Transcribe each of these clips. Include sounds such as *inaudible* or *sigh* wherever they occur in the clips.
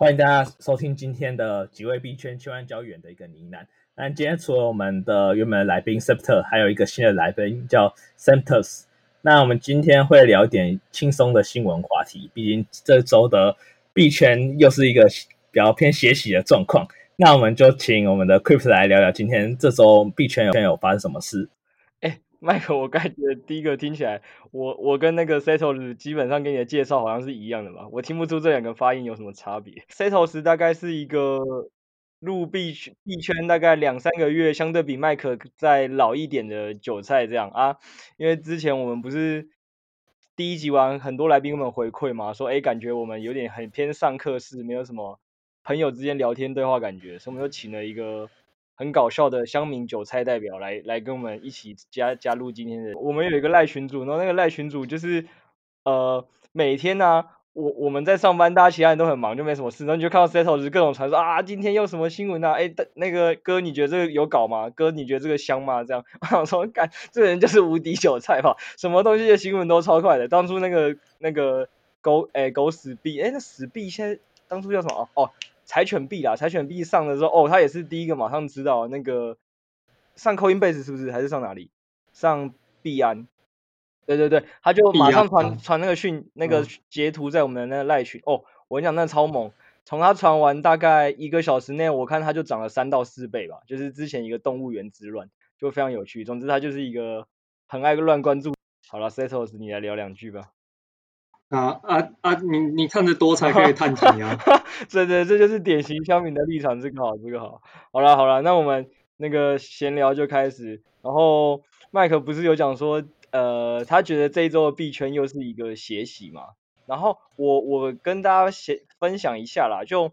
欢迎大家收听今天的几位币圈千万交易员的一个呢喃。那今天除了我们的原本来宾 Septer，还有一个新的来宾叫 Samptus。那我们今天会聊一点轻松的新闻话题，毕竟这周的币圈又是一个比较偏血洗的状况。那我们就请我们的 Crypt 来聊聊今天这周币圈有发生什么事。麦克，我感觉第一个听起来，我我跟那个 Setos 基本上给你的介绍好像是一样的吧？我听不出这两个发音有什么差别。Settles 大概是一个入币圈币圈大概两三个月，相对比麦克再老一点的韭菜这样啊。因为之前我们不是第一集完，很多来宾们回馈嘛，说哎，感觉我们有点很偏上课式，没有什么朋友之间聊天对话感觉，所以我们就请了一个。很搞笑的乡民韭菜代表来来跟我们一起加加入今天的。我们有一个赖群主，然后那个赖群主就是呃每天呢、我我们在上班，大家其他人都很忙，就没什么事，然后你就看到 Setos 各种传说啊，今天又什么新闻啊？哎，那个哥你觉得这个有搞吗？哥你觉得这个香吗？这样 *laughs* 我想说，干这人就是无敌韭菜吧，什么东西的新闻都超快的。当初那个那个狗哎狗屎币哎那死币现在当初叫什么哦。柴犬币啦，柴犬币上的时候，哦，他也是第一个马上知道那个上 Coinbase 是不是，还是上哪里？上币安？对对对，他就马上传传那个讯，那个截图在我们的那个赖群。哦，我跟你讲，那超猛，从他传完大概一个小时内，我看他就涨了三到四倍吧，就是之前一个动物园之乱，就非常有趣。总之，他就是一个很爱乱关注。好了，Setos，你来聊两句吧。啊啊啊！你你看得多才可以 *laughs* 探题啊！对对，这就是典型乡民的立场，这个好，这个好。好了好了，那我们那个闲聊就开始。然后麦克不是有讲说，呃，他觉得这一周的币圈又是一个血洗嘛？然后我我跟大家先分享一下啦，就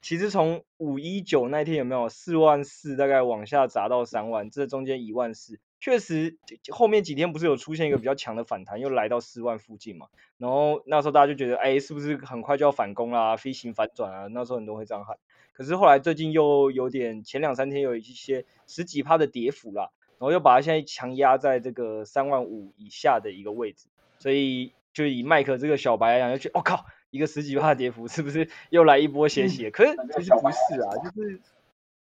其实从五一九那天有没有四万四，大概往下砸到三万，这中间一万四。确实，后面几天不是有出现一个比较强的反弹，又来到四万附近嘛。然后那时候大家就觉得，哎，是不是很快就要反攻啦，飞行反转啊？那时候很多人会这样喊。可是后来最近又有点，前两三天有一些十几趴的跌幅啦，然后又把它现在强压在这个三万五以下的一个位置。所以就以麦克这个小白来讲，就觉得，我、哦、靠，一个十几趴的跌幅，是不是又来一波血洗？嗯、可是其实不是啊，就是。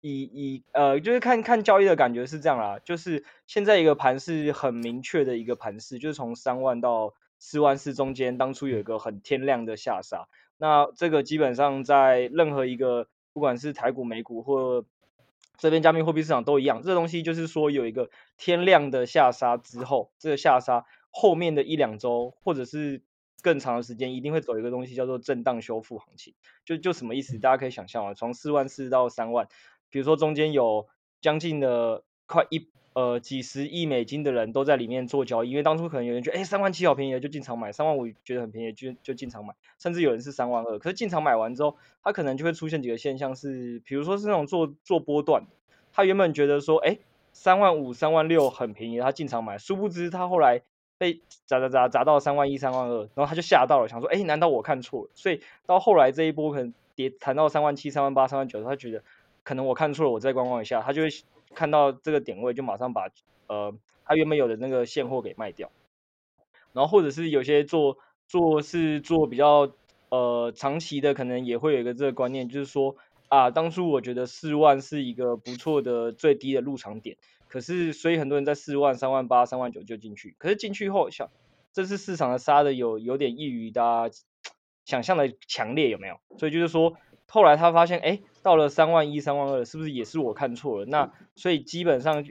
以以呃，就是看看交易的感觉是这样啦，就是现在一个盘是很明确的一个盘势，就是从三万到四万四中间，当初有一个很天量的下杀，那这个基本上在任何一个不管是台股、美股或这边加密货币市场都一样，这个东西就是说有一个天量的下杀之后，这个下杀后面的一两周或者是更长的时间，一定会走一个东西叫做震荡修复行情，就就什么意思？大家可以想象啊，从四万四到三万。比如说中间有将近的快一呃几十亿美金的人都在里面做交易，因为当初可能有人觉得哎三万七好便宜就进场买，三万五觉得很便宜就就进场买，甚至有人是三万二，可是进场买完之后，他可能就会出现几个现象是，比如说是那种做做波段，他原本觉得说哎三万五三万六很便宜，他进场买，殊不知他后来被砸砸砸砸到三万一三万二，然后他就吓到了，想说哎难道我看错了？所以到后来这一波可能跌谈到三万七三万八三万九，他觉得。可能我看错了，我再观望一下，他就会看到这个点位，就马上把呃他原本有的那个现货给卖掉，然后或者是有些做做是做比较呃长期的，可能也会有一个这个观念，就是说啊，当初我觉得四万是一个不错的最低的入场点，可是所以很多人在四万、三万八、三万九就进去，可是进去后想，这次市场的杀的有有点异于大家想象的强烈，有没有？所以就是说。后来他发现，哎，到了三万一、三万二，是不是也是我看错了？那所以基本上，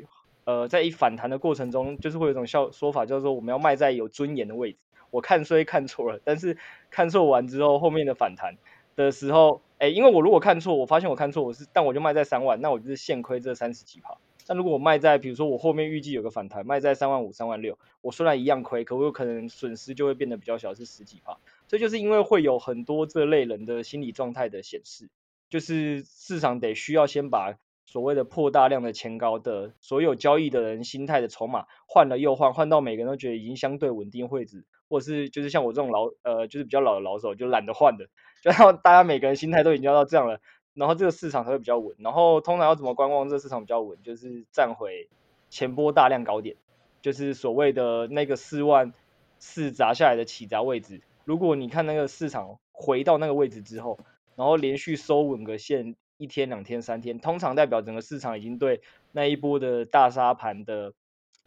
呃，在一反弹的过程中，就是会有一种笑说法，叫做我们要卖在有尊严的位置。我看虽看错了，*laughs* 但是看错完之后，后面的反弹的时候，哎，因为我如果看错，我发现我看错，我是，但我就卖在三万，那我就是现亏这三十几趴。但如果我卖在，比如说我后面预计有个反弹，卖在三万五、三万六，我虽然一样亏，可我有可能损失就会变得比较小，是十几趴。这就是因为会有很多这类人的心理状态的显示，就是市场得需要先把所谓的破大量的前高的所有交易的人心态的筹码换了又换，换到每个人都觉得已经相对稳定位置，或者是就是像我这种老呃就是比较老的老手就懒得换的，就让大家每个人心态都已经要到这样了，然后这个市场才会比较稳。然后通常要怎么观望这个市场比较稳，就是站回前波大量高点，就是所谓的那个四万四砸下来的起砸位置。如果你看那个市场回到那个位置之后，然后连续收稳个线一天、两天、三天，通常代表整个市场已经对那一波的大杀盘的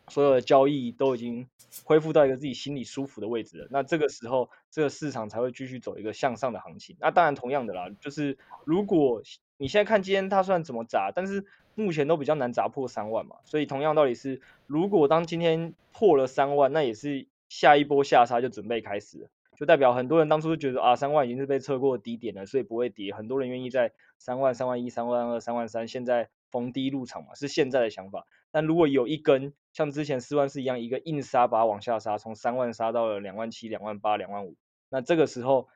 所有的交易都已经恢复到一个自己心里舒服的位置了。那这个时候，这个市场才会继续走一个向上的行情。那当然，同样的啦，就是如果你现在看今天它算怎么砸，但是目前都比较难砸破三万嘛。所以同样道理是，如果当今天破了三万，那也是下一波下杀就准备开始。就代表很多人当初就觉得啊，三万已经是被测过低点了，所以不会跌。很多人愿意在三万、三万一、三万二、三万三，现在逢低入场嘛，是现在的想法。但如果有一根像之前四万四一样，一个硬杀把它往下杀，从三万杀到了两万七、两万八、两万五，那这个时候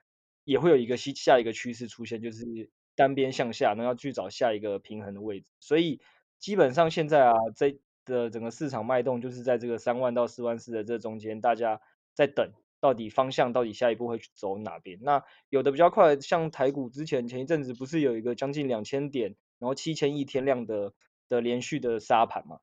也会有一个下下一个趋势出现，就是单边向下，那要去找下一个平衡的位置。所以基本上现在啊，这的整个市场脉动就是在这个三万到四万四的这中间，大家在等。到底方向到底下一步会去走哪边？那有的比较快，像台股之前前一阵子不是有一个将近两千点，然后七千亿天量的的连续的杀盘嘛？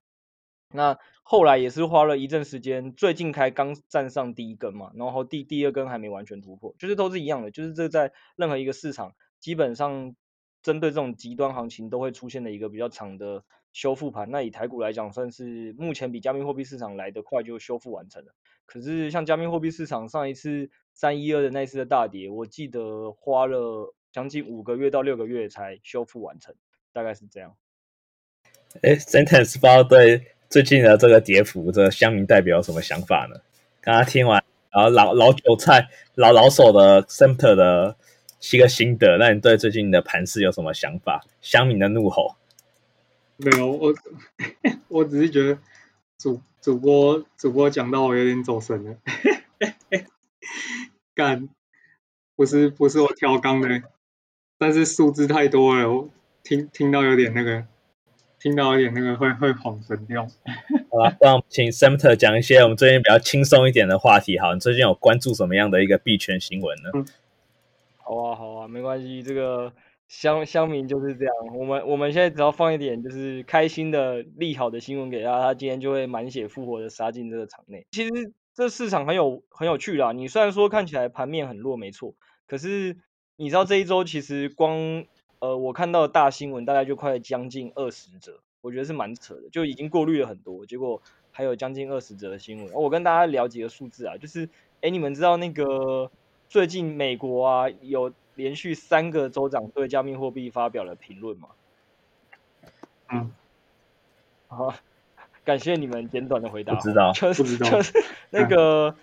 那后来也是花了一阵时间，最近开刚站上第一根嘛，然后第第二根还没完全突破，就是都是一样的，就是这在任何一个市场，基本上针对这种极端行情都会出现的一个比较长的修复盘。那以台股来讲，算是目前比加密货币市场来得快就修复完成了。可是像加密货币市场上一次三一二的那次的大跌，我记得花了将近五个月到六个月才修复完成，大概是这样。哎，Sentence 不知道对最近的这个跌幅，这个乡民代表有什么想法呢？刚刚听完，然后老老韭菜、老老手的 Samter 的七个心得，那你对最近的盘势有什么想法？乡民的怒吼？没有，我 *laughs* 我只是觉得主。主播主播讲到我有点走神了，*laughs* 干，不是不是我调缸的，但是数字太多了，我听听到有点那个，听到有点那个会会恍神掉。好了，那我们请 Samter 讲一些我们最近比较轻松一点的话题。好，你最近有关注什么样的一个币圈新闻呢？嗯，好啊好啊，没关系，这个。乡乡民就是这样，我们我们现在只要放一点就是开心的利好的新闻给他，他今天就会满血复活的杀进这个场内。其实这市场很有很有趣啦，你虽然说看起来盘面很弱，没错，可是你知道这一周其实光呃我看到的大新闻大概就快将近二十则，我觉得是蛮扯的，就已经过滤了很多，结果还有将近二十则的新闻。我跟大家聊几个数字啊，就是哎你们知道那个最近美国啊有。连续三个州长对加密货币发表了评论嘛？嗯，好，感谢你们简短的回答。不知道，*laughs* 就是就是那个，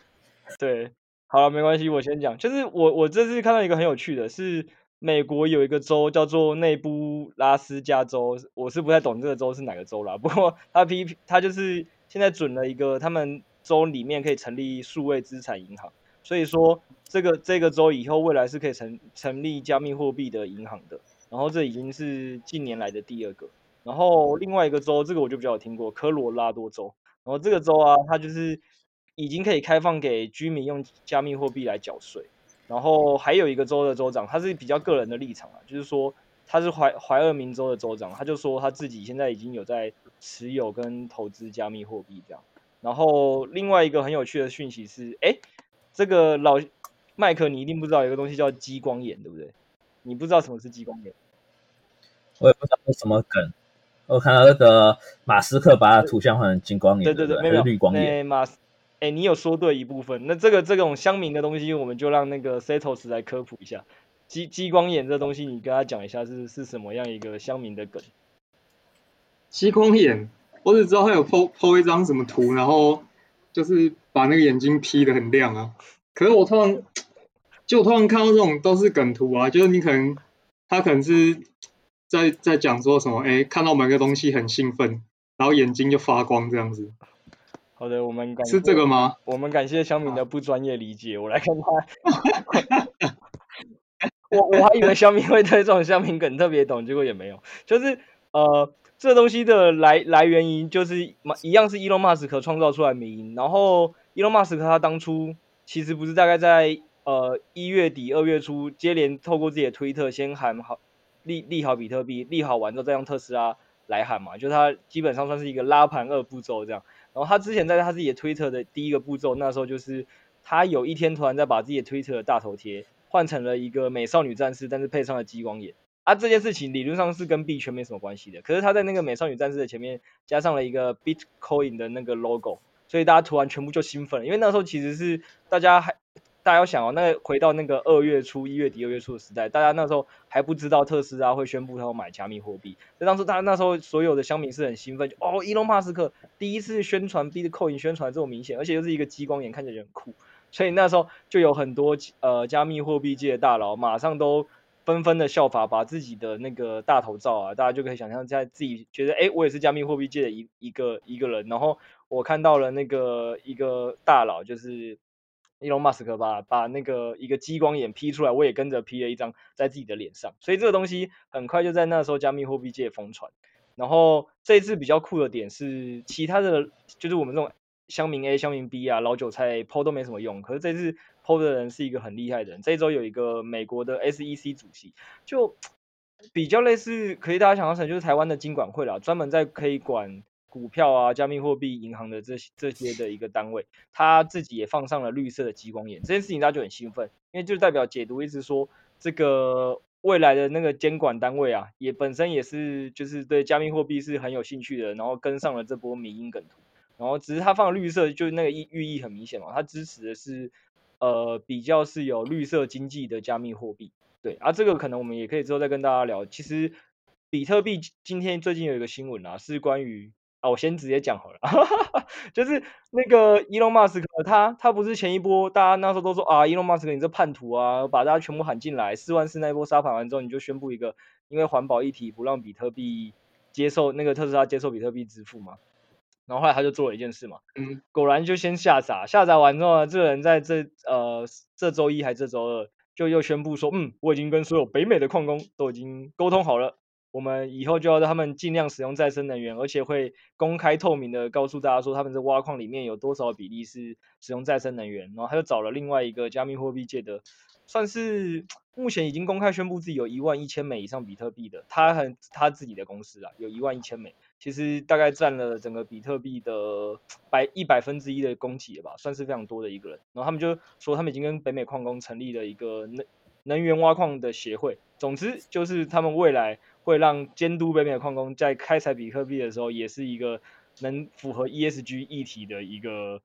嗯、对，好了，没关系，我先讲。就是我我这次看到一个很有趣的是，美国有一个州叫做内布拉斯加州，我是不太懂这个州是哪个州啦。*laughs* 不过他批他就是现在准了一个，他们州里面可以成立数位资产银行。所以说，这个这个州以后未来是可以成成立加密货币的银行的。然后这已经是近年来的第二个。然后另外一个州，这个我就比较有听过，科罗拉多州。然后这个州啊，它就是已经可以开放给居民用加密货币来缴税。然后还有一个州的州长，他是比较个人的立场啊，就是说他是怀怀俄明州的州长，他就说他自己现在已经有在持有跟投资加密货币这样。然后另外一个很有趣的讯息是，哎。这个老麦克，你一定不知道有个东西叫激光眼，对不对？你不知道什么是激光眼？我也不知道是什么梗。我看到那个马斯克把图像换成激光眼，对对对，没有绿光眼。马斯，哎，你有说对一部分。那这个这种乡民的东西，我们就让那个 Setos 来科普一下。激激光眼这东西，你跟他讲一下是是什么样一个乡民的梗？激光眼，我只知道他有 po po 一张什么图，然后就是。把那个眼睛 P 得很亮啊！可是我突然，就我突然看到这种都是梗图啊，就是你可能他可能是在在讲说什么，哎，看到某个东西很兴奋，然后眼睛就发光这样子。好的，我们感是这个吗？我们感谢乡民的不专业理解，我来看他。*laughs* 我我还以为乡民会对这种乡民梗特别懂，结果也没有，就是呃。这东西的来来源于就是一样是伊隆马斯克创造出来名，然后伊隆马斯克他当初其实不是大概在呃一月底二月初接连透过自己的推特先喊好利利好比特币，利好完之后再用特斯拉来喊嘛，就他基本上算是一个拉盘二步骤这样。然后他之前在他自己的推特的第一个步骤，那时候就是他有一天突然在把自己的推特的大头贴换成了一个美少女战士，但是配上了激光眼。啊，这件事情理论上是跟币圈没什么关系的，可是他在那个美少女战士的前面加上了一个 Bitcoin 的那个 logo，所以大家突然全部就兴奋了，因为那时候其实是大家还大家要想哦，那个回到那个二月初、一月底、二月初的时代，大家那时候还不知道特斯拉会宣布他要买加密货币，所以当时他那时候所有的乡民是很兴奋，哦，伊隆马斯克第一次宣传 Bitcoin 宣传这么明显，而且又是一个激光眼，看起来就很酷，所以那时候就有很多呃加密货币界的大佬马上都。纷纷的效法，把自己的那个大头照啊，大家就可以想象在自己觉得，哎，我也是加密货币界的一一个一个人。然后我看到了那个一个大佬，就是伊隆马斯克吧，把那个一个激光眼 P 出来，我也跟着 P 了一张在自己的脸上。所以这个东西很快就在那时候加密货币界疯传。然后这一次比较酷的点是，其他的就是我们这种乡民 A、乡民 B 啊，老韭菜抛都没什么用。可是这次。抛的人是一个很厉害的人。这一周有一个美国的 SEC 主席，就比较类似，可以大家想象成就是台湾的金管会啦，专门在可以管股票啊、加密货币、银行的这些这些的一个单位。他自己也放上了绿色的激光眼，这件事情大家就很兴奋，因为就代表解读一直说，这个未来的那个监管单位啊，也本身也是就是对加密货币是很有兴趣的，然后跟上了这波迷因梗图，然后只是他放绿色，就是那个意寓意很明显嘛，他支持的是。呃，比较是有绿色经济的加密货币，对啊，这个可能我们也可以之后再跟大家聊。其实，比特币今天最近有一个新闻啊，是关于啊，我先直接讲好了，*laughs* 就是那个伊隆马斯克，他他不是前一波大家那时候都说啊，伊隆马斯克你这叛徒啊，把大家全部喊进来，四万四那一波杀盘完之后，你就宣布一个因为环保议题不让比特币接受那个特斯拉接受比特币支付嘛。然后后来他就做了一件事嘛，嗯，果然就先下砸，下砸完之后呢，这个人在这呃这周一还是这周二，就又宣布说，嗯，我已经跟所有北美的矿工都已经沟通好了，我们以后就要让他们尽量使用再生能源，而且会公开透明的告诉大家说，他们这挖矿里面有多少比例是使用再生能源。然后他就找了另外一个加密货币界的，算是目前已经公开宣布自己有一万一千美以上比特币的，他很他自己的公司啊，有一万一千枚。其实大概占了整个比特币的百一百分之一的供给了吧，算是非常多的一个人。然后他们就说，他们已经跟北美矿工成立了一个能能源挖矿的协会。总之就是他们未来会让监督北美矿工在开采比特币的时候，也是一个能符合 ESG 议题的一个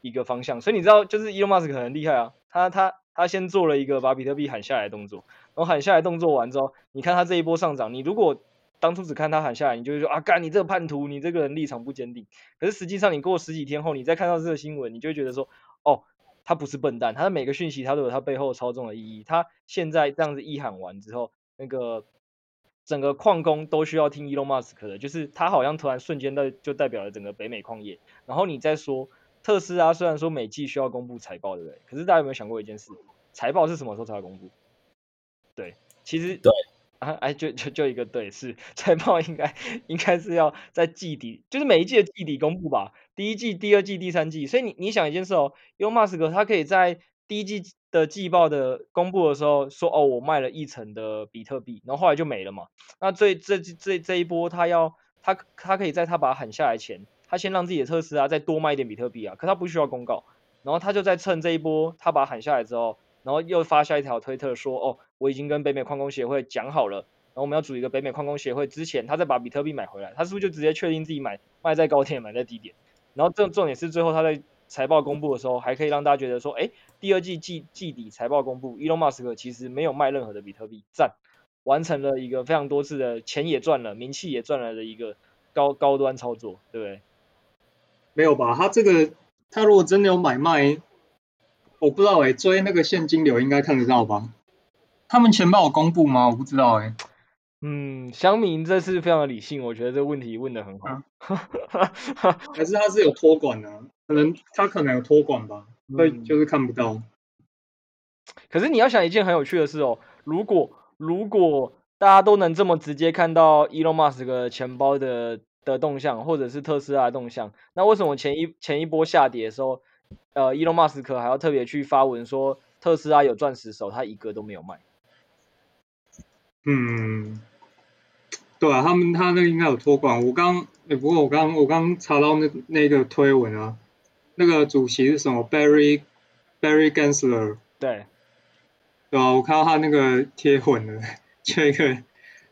一个方向。所以你知道，就是 Elon Musk 很厉害啊，他他他先做了一个把比特币喊下来动作，然后喊下来动作完之后，你看他这一波上涨，你如果当初只看他喊下来，你就会说啊，干你这个叛徒，你这个人立场不坚定。可是实际上，你过十几天后，你再看到这个新闻，你就会觉得说，哦，他不是笨蛋，他的每个讯息他都有他背后操纵的意义。他现在这样子一喊完之后，那个整个矿工都需要听 Elon Musk 的，就是他好像突然瞬间的就代表了整个北美矿业。然后你再说特斯拉，虽然说每季需要公布财报，对不对？可是大家有没有想过一件事？财报是什么时候才会公布？对，其实对。啊，哎，就就就一个对，是财报应该应该是要在季底，就是每一季的季底公布吧，第一季、第二季、第三季。所以你你想一件事哦，伊隆马斯克他可以在第一季的季报的公布的时候说，哦，我卖了一成的比特币，然后后来就没了嘛。那这这这这一波他要他他可以在他把它喊下来前，他先让自己的特斯拉再多卖一点比特币啊，可他不需要公告，然后他就在趁这一波他把它喊下来之后。然后又发下一条推特说：“哦，我已经跟北美矿工协会讲好了，然后我们要组一个北美矿工协会。之前他再把比特币买回来，他是不是就直接确定自己买卖在高点，买在低点？然后重重点是最后他在财报公布的时候，还可以让大家觉得说，哎，第二季季季底财报公布，伊隆马斯克其实没有卖任何的比特币，赞，完成了一个非常多次的钱也赚了，名气也赚了的一个高高端操作，对不对？没有吧？他这个他如果真的有买卖。”我不知道哎、欸，追那个现金流应该看得到吧？他们钱包有公布吗？我不知道哎、欸。嗯，乡民这次非常的理性，我觉得这个问题问得很好。*laughs* 还是他是有托管的？可能他可能有托管吧，所以就是看不到。可是你要想一件很有趣的事哦，如果如果大家都能这么直接看到 Elon Musk 的钱包的的动向，或者是特斯拉的动向，那为什么前一前一波下跌的时候？呃，伊隆马斯克还要特别去发文说特斯拉有钻石手，他一个都没有卖。嗯，对啊，他们他那个应该有托管。我刚，哎、欸，不过我刚我刚查到那那个推文啊，那个主席是什么？Barry Barry Gensler。对。对啊，我看到他那个贴混了，就一个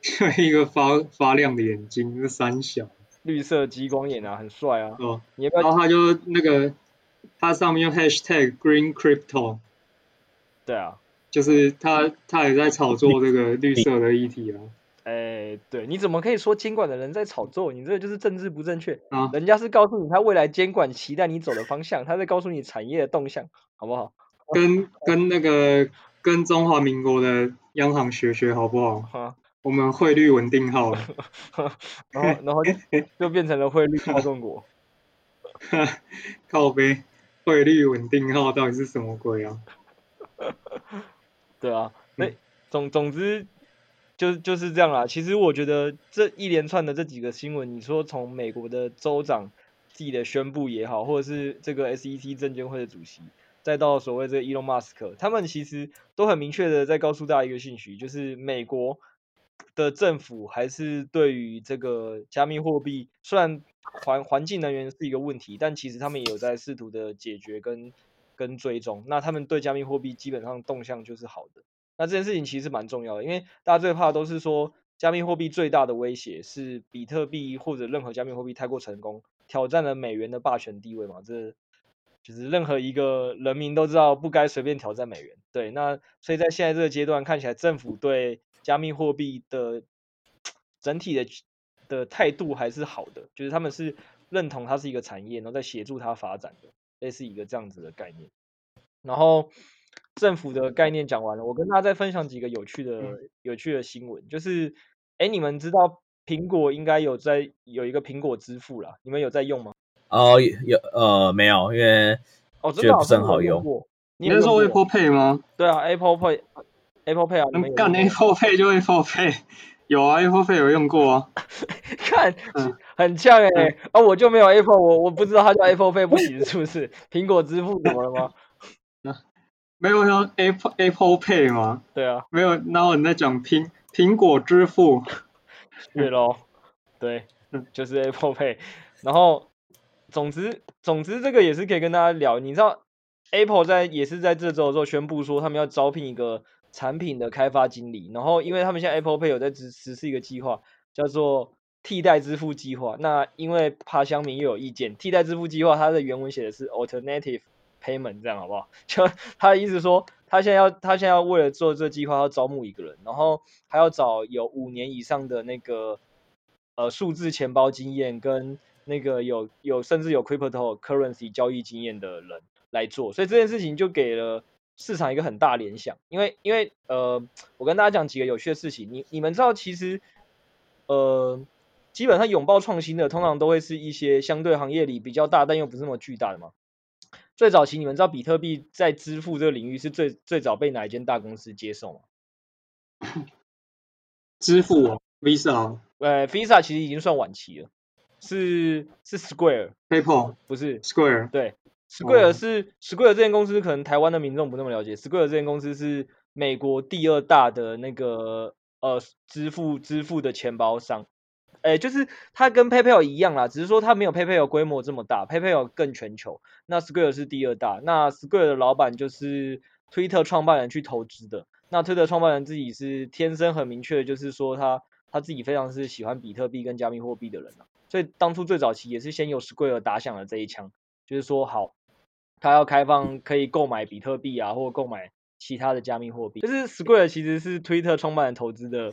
就一个发发亮的眼睛，那三小绿色激光眼啊，很帅啊。哦，你要不要？然后他就那个，他上面用 hashtag Green Crypto。对啊，就是他他也在炒作这个绿色的议题啊。哎，对，你怎么可以说监管的人在炒作？你这个就是政治不正确啊！人家是告诉你他未来监管期待你走的方向，他在告诉你产业的动向，好不好？跟跟那个跟中华民国的央行学学好不好？哈我们汇率稳定好了，*laughs* 然后然后就就变成了汇率操纵国。*laughs* 靠北，汇率稳定号到底是什么鬼啊？*laughs* 对啊，那总总之。就就是这样啦。其实我觉得这一连串的这几个新闻，你说从美国的州长自己的宣布也好，或者是这个 SEC 证监会的主席，再到所谓这个 Elon Musk，他们其实都很明确的在告诉大家一个信息，就是美国的政府还是对于这个加密货币，虽然环环境能源是一个问题，但其实他们也有在试图的解决跟跟追踪。那他们对加密货币基本上动向就是好的。那这件事情其实蛮重要的，因为大家最怕都是说，加密货币最大的威胁是比特币或者任何加密货币太过成功，挑战了美元的霸权地位嘛。这就是任何一个人民都知道不该随便挑战美元。对，那所以在现在这个阶段看起来，政府对加密货币的整体的的态度还是好的，就是他们是认同它是一个产业，然后在协助它发展的，类似一个这样子的概念。然后。政府的概念讲完了，我跟大家再分享几个有趣的、嗯、有趣的新闻，就是，哎，你们知道苹果应该有在有一个苹果支付啦，你们有在用吗？哦，有呃没有，因为哦真的不是很好用。哦、你是说 Apple Pay 吗？对啊，Apple Pay，Apple Pay 啊，干 Apple Pay 就 Apple Pay，有啊，Apple Pay 有用过啊。*laughs* 看，很像哎、欸，啊，我就没有 Apple，我我不知道它叫 Apple Pay 不行是不是？苹果支付怎么了吗？*laughs* 没有用 Apple Apple Pay 吗？对啊，没有。然后你在讲苹苹果支付，*laughs* 对喽，对，就是 Apple Pay。然后，总之，总之，这个也是可以跟大家聊。你知道，Apple 在也是在这周的时候宣布说，他们要招聘一个产品的开发经理。然后，因为他们现在 Apple Pay 有在实实施一个计划，叫做替代支付计划。那因为怕乡民又有意见，替代支付计划它的原文写的是 alternative。payment 这样好不好？*laughs* 就他的意思说，他现在要他现在要为了做这个计划，要招募一个人，然后还要找有五年以上的那个呃数字钱包经验，跟那个有有甚至有 cryptocurrency 交易经验的人来做。所以这件事情就给了市场一个很大联想，因为因为呃，我跟大家讲几个有趣的事情，你你们知道其实呃，基本上拥抱创新的，通常都会是一些相对行业里比较大，但又不是那么巨大的嘛。最早期，你们知道比特币在支付这个领域是最最早被哪一间大公司接受吗？*laughs* 支付哦，Visa。呃，Visa 其实已经算晚期了，是是 Square。PayPal 不是 Square。对，Square 是、oh. Square 这间公司，可能台湾的民众不那么了解。Square 这间公司是美国第二大的那个呃支付支付的钱包商。哎，就是它跟 PayPal 一样啦，只是说它没有 PayPal 规模这么大，PayPal 更全球。那 Square 是第二大，那 Square 的老板就是 Twitter 创办人去投资的。那 Twitter 创办人自己是天生很明确，就是说他他自己非常是喜欢比特币跟加密货币的人啊。所以当初最早期也是先由 Square 打响了这一枪，就是说好，他要开放可以购买比特币啊，或购买其他的加密货币。就是 Square 其实是 Twitter 创办人投资的。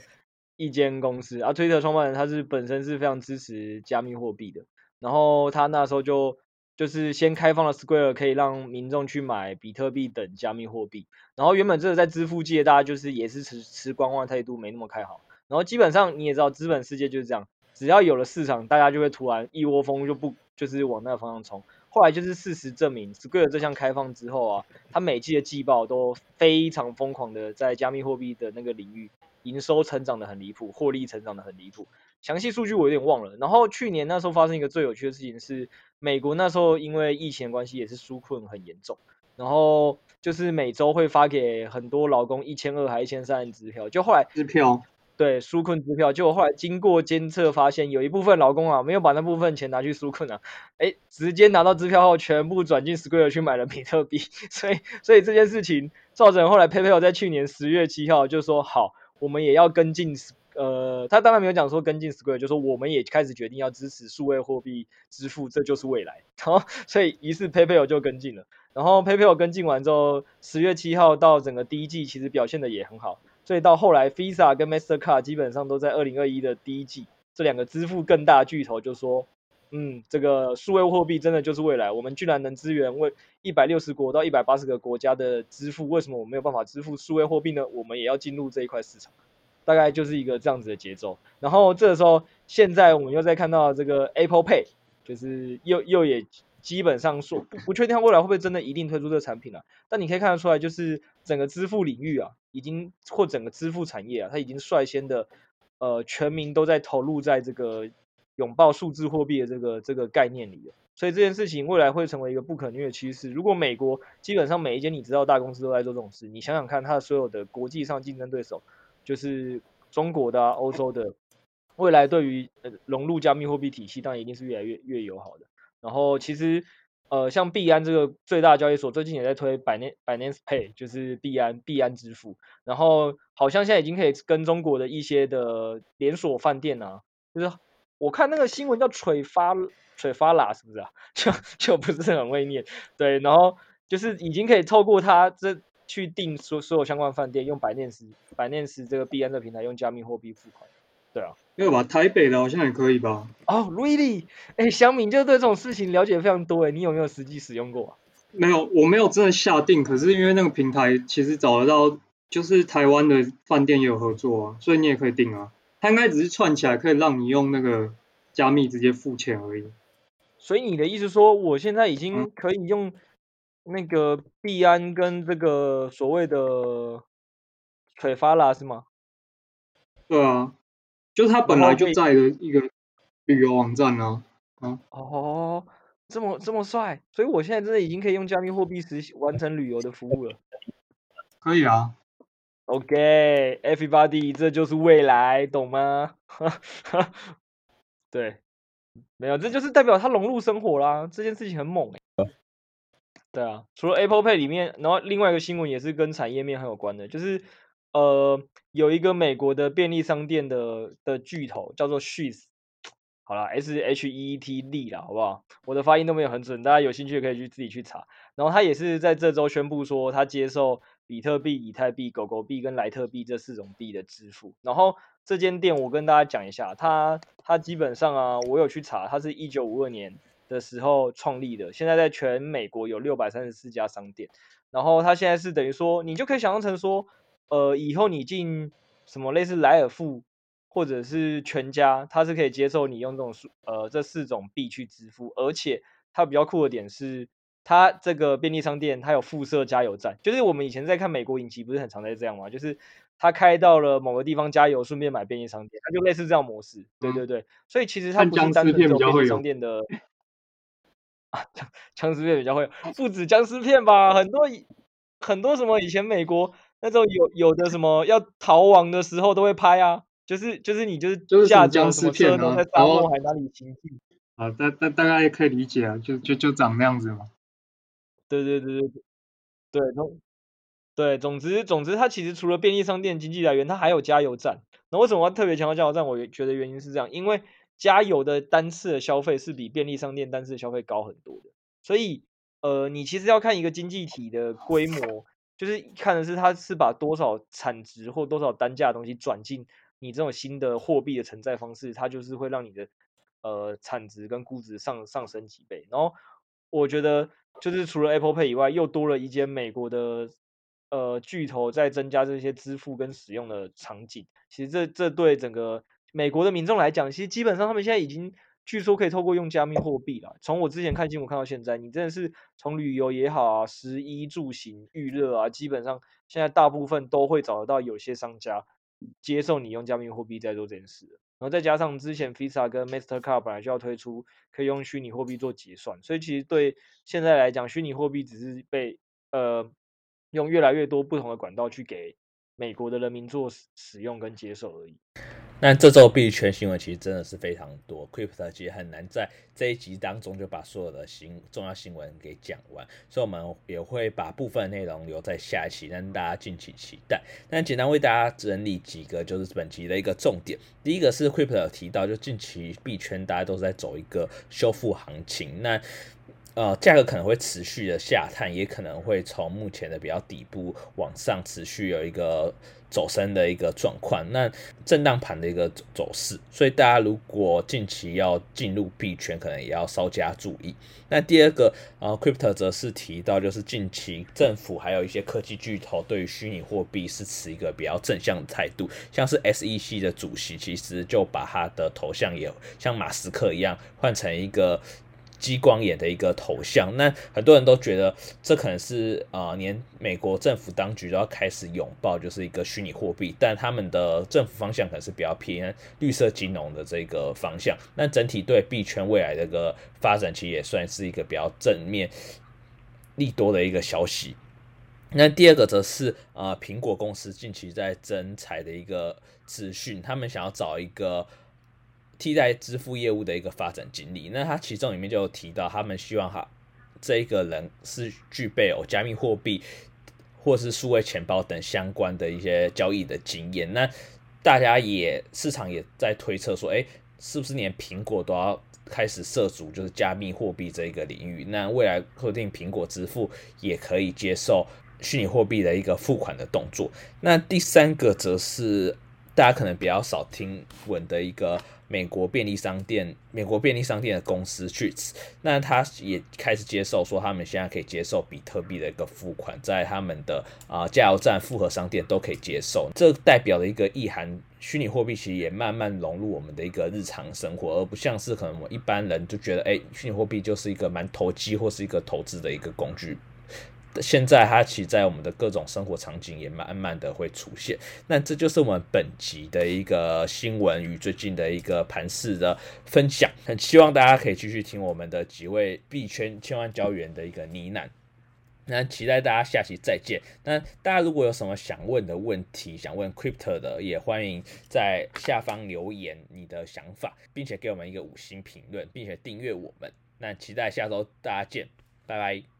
一间公司啊，推特创办人他是本身是非常支持加密货币的，然后他那时候就就是先开放了 Square，可以让民众去买比特币等加密货币，然后原本这个在支付界大家就是也是持持观望态度，没那么开好，然后基本上你也知道资本世界就是这样，只要有了市场，大家就会突然一窝蜂就不就是往那个方向冲，后来就是事实证明，Square 这项开放之后啊，它每季的季报都非常疯狂的在加密货币的那个领域。营收成长的很离谱，获利成长的很离谱。详细数据我有点忘了。然后去年那时候发生一个最有趣的事情是，美国那时候因为疫情的关系也是纾困很严重，然后就是每周会发给很多劳工一千二还一千三的支票，就后来支票对纾困支票，结果后来经过监测发现，有一部分劳工啊没有把那部分钱拿去纾困啊，诶直接拿到支票后全部转进 Square 去买了比特币，*laughs* 所以所以这件事情造成后来 PayPal 在去年十月七号就说好，我们也要跟进。呃，他当然没有讲说跟进 Square，就说我们也开始决定要支持数位货币支付，这就是未来。然 *laughs* 后，所以于是 PayPal 就跟进了。然后 PayPal 跟进完之后，十月七号到整个第一季其实表现的也很好。所以到后来，Visa 跟 Mastercard 基本上都在二零二一的第一季，这两个支付更大巨头就说，嗯，这个数位货币真的就是未来。我们居然能支援为一百六十国到一百八十个国家的支付，为什么我没有办法支付数位货币呢？我们也要进入这一块市场。大概就是一个这样子的节奏，然后这个时候，现在我们又在看到这个 Apple Pay，就是又又也基本上说不不确定它未来会不会真的一定推出这个产品了，啊，但你可以看得出来，就是整个支付领域啊，已经或整个支付产业啊，它已经率先的呃全民都在投入在这个拥抱数字货币的这个这个概念里了，所以这件事情未来会成为一个不可逆的趋势。如果美国基本上每一间你知道大公司都在做这种事，你想想看，它的所有的国际上竞争对手。就是中国的、啊、欧洲的，未来对于呃融入加密货币体系，当然一定是越来越越友好的。然后其实呃像币安这个最大交易所，最近也在推 Binance Pay，就是币安币安支付。然后好像现在已经可以跟中国的一些的连锁饭店啊，就是我看那个新闻叫垂发垂发啦，是不是啊？*laughs* 就就不是很会念。对，然后就是已经可以透过它这。去订所所有相关饭店，用 Binance Binance 这个币安的平台，用加密货币付款。对啊，没有吧？台北的好像也可以吧？哦、oh,，Really？哎，小敏就对这种事情了解非常多哎，你有没有实际使用过、啊？没有，我没有真的下定。可是因为那个平台其实找得到，就是台湾的饭店也有合作啊，所以你也可以订啊。它应该只是串起来，可以让你用那个加密直接付钱而已。所以你的意思说，我现在已经可以用、嗯？那个币安跟这个所谓的垂发啦是吗？对啊，就是他本来就在的一个旅游网站呢、啊。嗯。哦，这么这么帅，所以我现在真的已经可以用加密货币实现完成旅游的服务了。可以啊。OK，everybody，、okay, 这就是未来，懂吗？*laughs* 对，没有，这就是代表它融入生活啦。这件事情很猛哎、欸。对啊，除了 Apple Pay 里面，然后另外一个新闻也是跟产业面很有关的，就是呃有一个美国的便利商店的的巨头叫做 Sheetz，好啦 s H E E T D 啦，好不好？我的发音都没有很准，大家有兴趣可以去自己去查。然后他也是在这周宣布说，他接受比特币、以太币、狗狗币跟莱特币这四种币的支付。然后这间店我跟大家讲一下，它它基本上啊，我有去查，它是一九五二年。的时候创立的，现在在全美国有六百三十四家商店，然后它现在是等于说，你就可以想象成说，呃，以后你进什么类似莱尔富或者是全家，它是可以接受你用这种数呃这四种币去支付，而且它比较酷的点是，它这个便利商店它有附设加油站，就是我们以前在看美国影集不是很常在这样吗？就是它开到了某个地方加油，顺便买便利商店，它就类似这样模式。对对对，所以其实它不是单纯做便利商店的。*laughs* 啊，僵尸片比较会，不止僵尸片吧，很多很多什么以前美国那种有有的什么要逃亡的时候都会拍啊，就是就是你就是驾着什么车都在沙漠还哪里行进啊，大大大概可以理解啊，就就就长那样子嘛。对对对对对，对总对总之总之它其实除了便利商店经济来源，它还有加油站。那为什么要特别强调加油站？我觉得原因是这样，因为。加油的单次的消费是比便利商店单次的消费高很多的，所以呃，你其实要看一个经济体的规模，就是看的是它是把多少产值或多少单价的东西转进你这种新的货币的承载方式，它就是会让你的呃产值跟估值上上升几倍。然后我觉得就是除了 Apple Pay 以外，又多了一间美国的呃巨头在增加这些支付跟使用的场景，其实这这对整个。美国的民众来讲，其实基本上他们现在已经据说可以透过用加密货币了。从我之前看新闻看到现在，你真的是从旅游也好啊，食衣住行、娱乐啊，基本上现在大部分都会找得到有些商家接受你用加密货币在做这件事。然后再加上之前 Visa 跟 Mastercard 本来就要推出可以用虚拟货币做结算，所以其实对现在来讲，虚拟货币只是被呃用越来越多不同的管道去给美国的人民做使用跟接受而已。那这周币圈新闻其实真的是非常多，Crypto 其实很难在这一集当中就把所有的新重要新闻给讲完，所以我们也会把部分内容留在下一期，让大家敬请期待。那简单为大家整理几个就是本集的一个重点，第一个是 Crypto 提到，就近期币圈大家都在走一个修复行情，那。呃，价格可能会持续的下探，也可能会从目前的比较底部往上持续有一个走升的一个状况，那震荡盘的一个走势，所以大家如果近期要进入币圈，可能也要稍加注意。那第二个，呃，Crypto 则是提到，就是近期政府还有一些科技巨头对于虚拟货币是持一个比较正向的态度，像是 SEC 的主席其实就把他的头像也像马斯克一样换成一个。激光眼的一个头像，那很多人都觉得这可能是啊、呃，连美国政府当局都要开始拥抱，就是一个虚拟货币，但他们的政府方向可能是比较偏绿色金融的这个方向。那整体对币圈未来的一个发展，其实也算是一个比较正面利多的一个消息。那第二个则是啊，苹果公司近期在征才的一个资讯，他们想要找一个。替代支付业务的一个发展经历，那他其中里面就有提到，他们希望哈这一个人是具备有加密货币或是数位钱包等相关的一些交易的经验。那大家也市场也在推测说，诶，是不是连苹果都要开始涉足就是加密货币这一个领域？那未来说不定苹果支付也可以接受虚拟货币的一个付款的动作。那第三个则是大家可能比较少听闻的一个。美国便利商店，美国便利商店的公司去那他也开始接受说，他们现在可以接受比特币的一个付款，在他们的啊、加油站、复合商店都可以接受。这代表的一个意涵，虚拟货币其实也慢慢融入我们的一个日常生活，而不像是可能我一般人就觉得，哎，虚拟货币就是一个蛮投机或是一个投资的一个工具。现在它其在我们的各种生活场景也慢慢的会出现，那这就是我们本集的一个新闻与最近的一个盘势的分享，很希望大家可以继续听我们的几位币圈千万交易员的一个呢喃，那期待大家下期再见。那大家如果有什么想问的问题，想问 Crypto 的，也欢迎在下方留言你的想法，并且给我们一个五星评论，并且订阅我们。那期待下周大家见，拜拜。